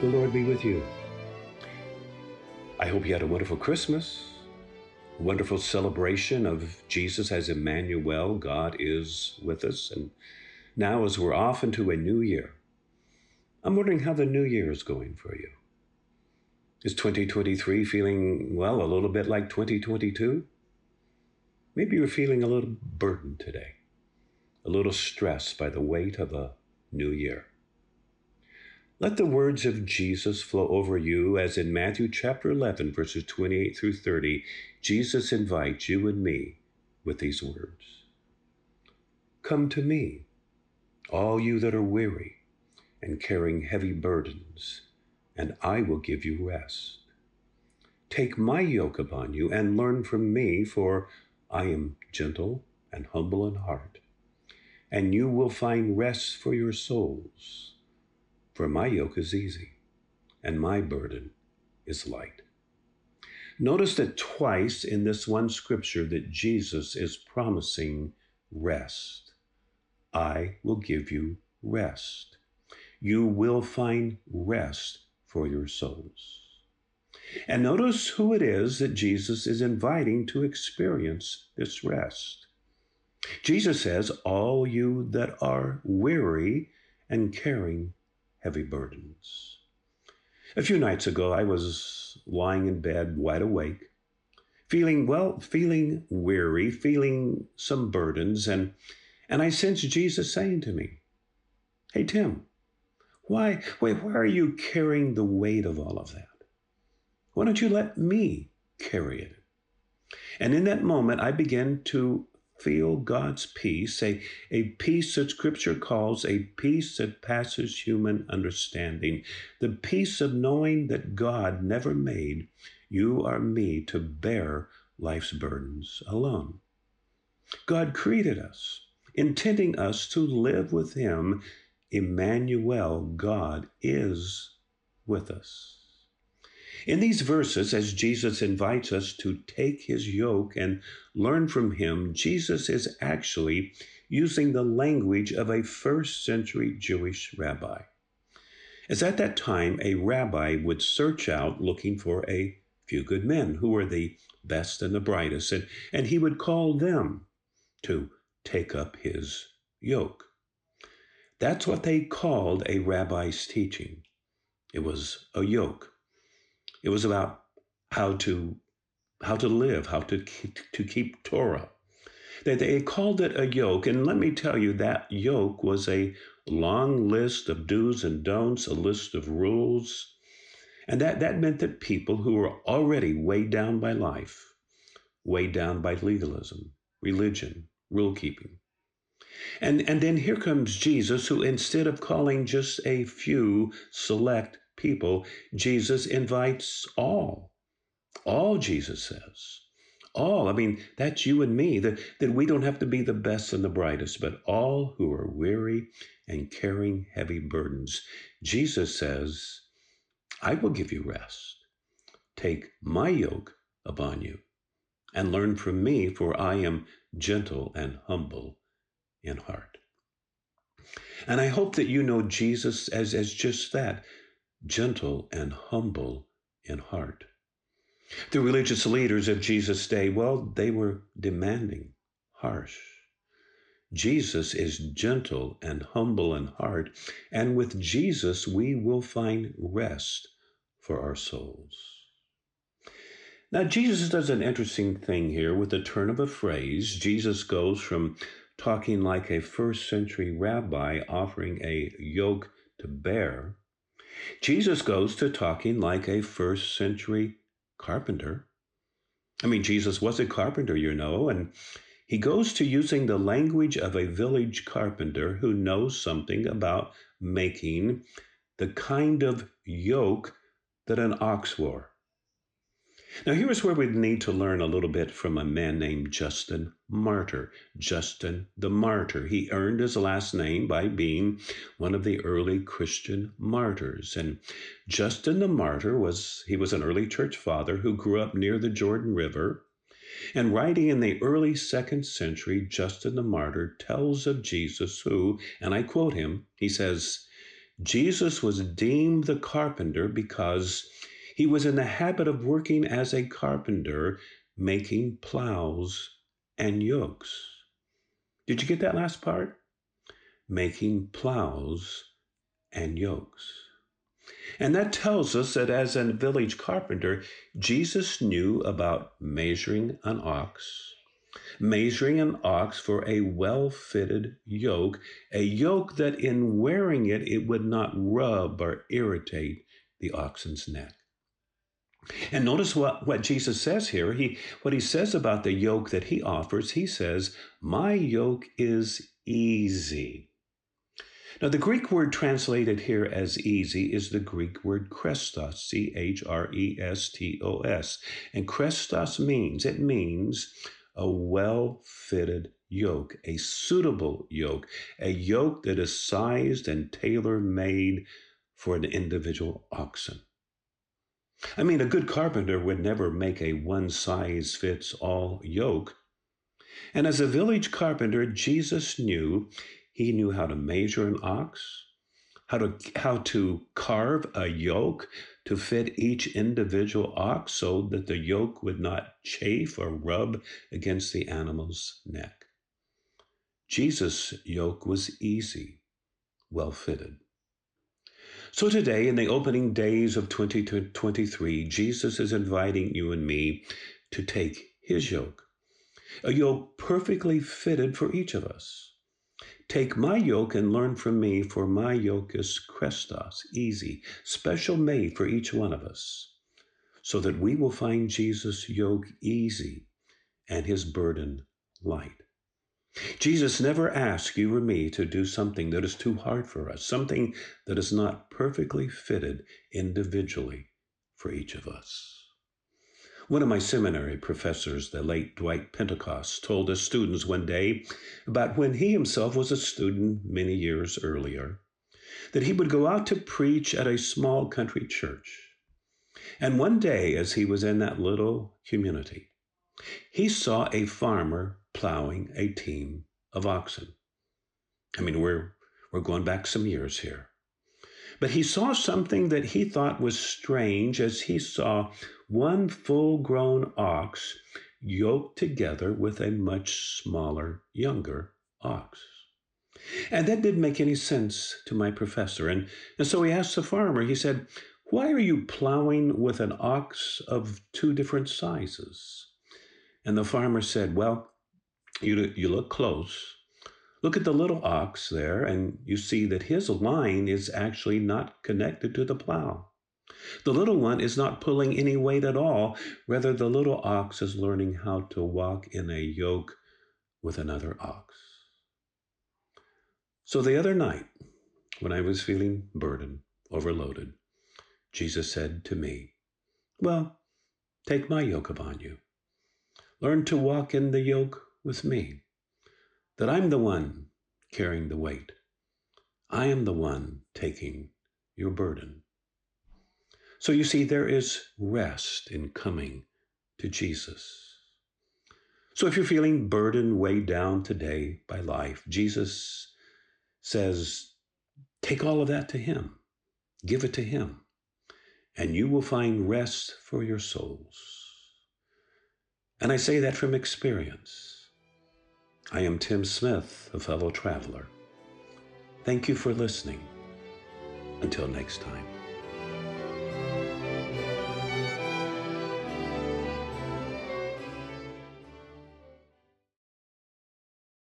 The Lord be with you. I hope you had a wonderful Christmas, a wonderful celebration of Jesus as Immanuel. God is with us. And now, as we're off into a new year, I'm wondering how the new year is going for you. Is 2023 feeling, well, a little bit like 2022? Maybe you're feeling a little burdened today, a little stressed by the weight of a new year. Let the words of Jesus flow over you as in Matthew chapter 11, verses 28 through 30, Jesus invites you and me with these words Come to me, all you that are weary and carrying heavy burdens, and I will give you rest. Take my yoke upon you and learn from me, for I am gentle and humble in heart, and you will find rest for your souls. For my yoke is easy, and my burden is light. Notice that twice in this one scripture that Jesus is promising rest. I will give you rest. You will find rest for your souls. And notice who it is that Jesus is inviting to experience this rest. Jesus says, All you that are weary and carrying heavy burdens. A few nights ago, I was lying in bed, wide awake, feeling, well, feeling weary, feeling some burdens, and, and I sensed Jesus saying to me, Hey, Tim, why, wait, why are you carrying the weight of all of that? Why don't you let me carry it? And in that moment, I began to feel God's peace, a, a peace that Scripture calls a peace that passes human understanding, the peace of knowing that God never made you or me to bear life's burdens alone. God created us, intending us to live with Him. Immanuel, God is with us. In these verses, as Jesus invites us to take his yoke and learn from him, Jesus is actually using the language of a first century Jewish rabbi. As at that time, a rabbi would search out looking for a few good men who were the best and the brightest, and, and he would call them to take up his yoke. That's what they called a rabbi's teaching. It was a yoke. It was about how to how to live, how to keep, to keep Torah. They, they called it a yoke, and let me tell you that yoke was a long list of do's and don'ts, a list of rules, and that that meant that people who were already weighed down by life, weighed down by legalism, religion, rule keeping. And, and then here comes Jesus, who instead of calling just a few select people, Jesus invites all. All, Jesus says. All. I mean, that's you and me, that, that we don't have to be the best and the brightest, but all who are weary and carrying heavy burdens. Jesus says, I will give you rest. Take my yoke upon you and learn from me, for I am gentle and humble in heart. And I hope that you know Jesus as, as just that gentle and humble in heart. The religious leaders of Jesus' day, well, they were demanding, harsh. Jesus is gentle and humble in heart, and with Jesus we will find rest for our souls. Now, Jesus does an interesting thing here with the turn of a phrase. Jesus goes from talking like a first century rabbi offering a yoke to bear Jesus goes to talking like a first century carpenter. I mean, Jesus was a carpenter, you know, and he goes to using the language of a village carpenter who knows something about making the kind of yoke that an ox wore. Now, here's where we need to learn a little bit from a man named Justin Martyr. Justin the Martyr. He earned his last name by being one of the early Christian martyrs. And Justin the Martyr was he was an early church father who grew up near the Jordan River. And writing in the early second century, Justin the Martyr tells of Jesus, who, and I quote him, he says, Jesus was deemed the carpenter because he was in the habit of working as a carpenter, making plows and yokes. Did you get that last part? Making plows and yokes. And that tells us that as a village carpenter, Jesus knew about measuring an ox, measuring an ox for a well fitted yoke, a yoke that in wearing it, it would not rub or irritate the oxen's neck. And notice what, what Jesus says here. He, what he says about the yoke that he offers, he says, My yoke is easy now, the Greek word translated here as easy is the Greek word chrestos, C H R E S T O S. And chrestos means, it means a well fitted yoke, a suitable yoke, a yoke that is sized and tailor made for an individual oxen. I mean, a good carpenter would never make a one size fits all yoke. And as a village carpenter, Jesus knew he knew how to measure an ox, how to, how to carve a yoke to fit each individual ox so that the yoke would not chafe or rub against the animal's neck. Jesus' yoke was easy, well fitted. So today, in the opening days of 2023, Jesus is inviting you and me to take his yoke, a yoke perfectly fitted for each of us. Take my yoke and learn from me, for my yoke is Chrestos, easy, special made for each one of us, so that we will find Jesus' yoke easy and his burden light. Jesus never asks you or me to do something that is too hard for us, something that is not perfectly fitted individually for each of us. One of my seminary professors, the late Dwight Pentecost, told his students one day about when he himself was a student many years earlier that he would go out to preach at a small country church. And one day, as he was in that little community, he saw a farmer plowing a team of oxen. I mean, we're, we're going back some years here. But he saw something that he thought was strange as he saw one full grown ox yoked together with a much smaller, younger ox. And that didn't make any sense to my professor. And, and so he asked the farmer, he said, Why are you plowing with an ox of two different sizes? And the farmer said, Well, you, you look close. Look at the little ox there, and you see that his line is actually not connected to the plow. The little one is not pulling any weight at all. Rather, the little ox is learning how to walk in a yoke with another ox. So the other night, when I was feeling burdened, overloaded, Jesus said to me, Well, take my yoke upon you. Learn to walk in the yoke with me that I'm the one carrying the weight. I am the one taking your burden. So you see, there is rest in coming to Jesus. So if you're feeling burdened, weighed down today by life, Jesus says, take all of that to Him, give it to Him, and you will find rest for your souls. And I say that from experience. I am Tim Smith, a fellow traveler. Thank you for listening. Until next time.